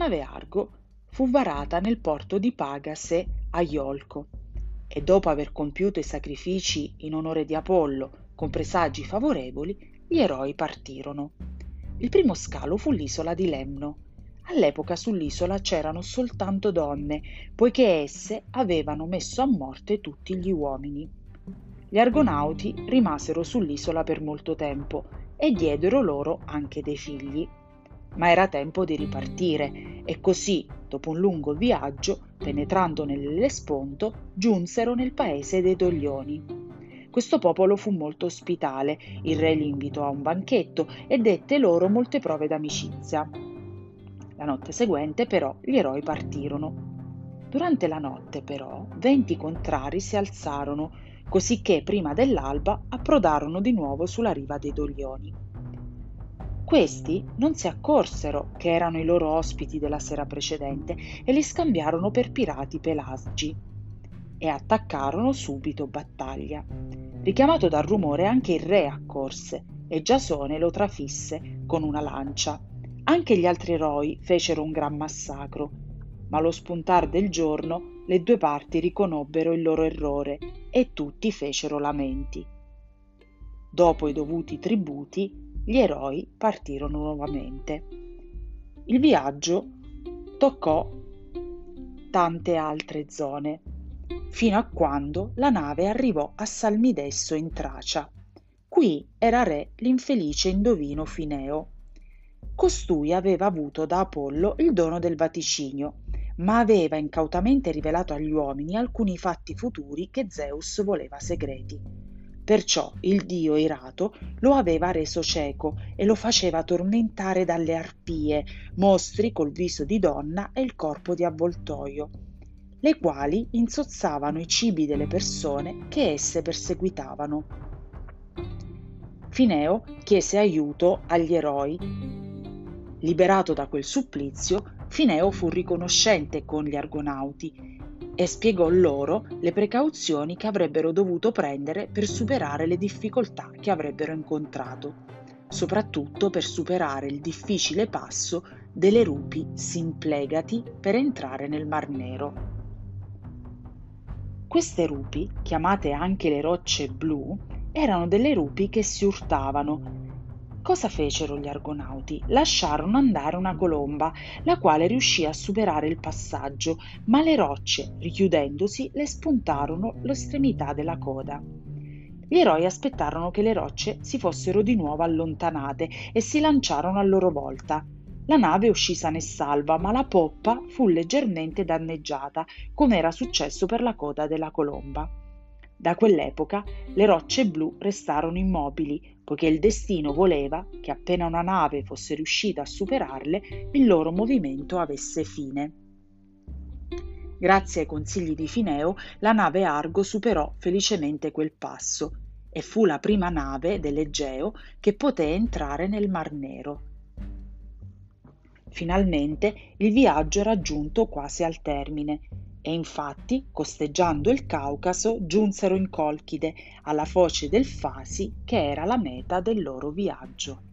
nave Argo fu varata nel porto di Pagase a Iolco e dopo aver compiuto i sacrifici in onore di Apollo con presagi favorevoli, gli eroi partirono. Il primo scalo fu l'isola di Lemno. All'epoca sull'isola c'erano soltanto donne, poiché esse avevano messo a morte tutti gli uomini. Gli argonauti rimasero sull'isola per molto tempo e diedero loro anche dei figli. Ma era tempo di ripartire e così, dopo un lungo viaggio, penetrando nell'Ellesponto, giunsero nel paese dei Doglioni. Questo popolo fu molto ospitale, il re li invitò a un banchetto e dette loro molte prove d'amicizia. La notte seguente però gli eroi partirono. Durante la notte però venti contrari si alzarono, cosicché prima dell'alba approdarono di nuovo sulla riva dei Doglioni. Questi non si accorsero che erano i loro ospiti della sera precedente e li scambiarono per pirati pelagi e attaccarono subito battaglia. Richiamato dal rumore anche il re accorse e Giasone lo trafisse con una lancia. Anche gli altri eroi fecero un gran massacro, ma allo spuntar del giorno le due parti riconobbero il loro errore e tutti fecero lamenti. Dopo i dovuti tributi, gli eroi partirono nuovamente. Il viaggio toccò tante altre zone fino a quando la nave arrivò a Salmidesso in Tracia. Qui era re l'infelice indovino Fineo. Costui aveva avuto da Apollo il dono del vaticinio, ma aveva incautamente rivelato agli uomini alcuni fatti futuri che Zeus voleva segreti. Perciò il dio irato lo aveva reso cieco e lo faceva tormentare dalle arpie, mostri col viso di donna e il corpo di avvoltoio le quali insozzavano i cibi delle persone che esse perseguitavano. Fineo chiese aiuto agli eroi. Liberato da quel supplizio, Fineo fu riconoscente con gli argonauti e spiegò loro le precauzioni che avrebbero dovuto prendere per superare le difficoltà che avrebbero incontrato, soprattutto per superare il difficile passo delle rupi simplegati per entrare nel Mar Nero. Queste rupi, chiamate anche le rocce blu, erano delle rupi che si urtavano. Cosa fecero gli argonauti? Lasciarono andare una colomba, la quale riuscì a superare il passaggio, ma le rocce, richiudendosi, le spuntarono l'estremità della coda. Gli eroi aspettarono che le rocce si fossero di nuovo allontanate e si lanciarono a loro volta. La nave uscì sana e salva, ma la poppa fu leggermente danneggiata, come era successo per la coda della colomba. Da quell'epoca le rocce blu restarono immobili, poiché il destino voleva che appena una nave fosse riuscita a superarle, il loro movimento avesse fine. Grazie ai consigli di Fineo, la nave Argo superò felicemente quel passo e fu la prima nave dell'Egeo che poté entrare nel Mar Nero. Finalmente il viaggio era giunto quasi al termine e infatti, costeggiando il Caucaso, giunsero in Colchide, alla foce del Fasi, che era la meta del loro viaggio.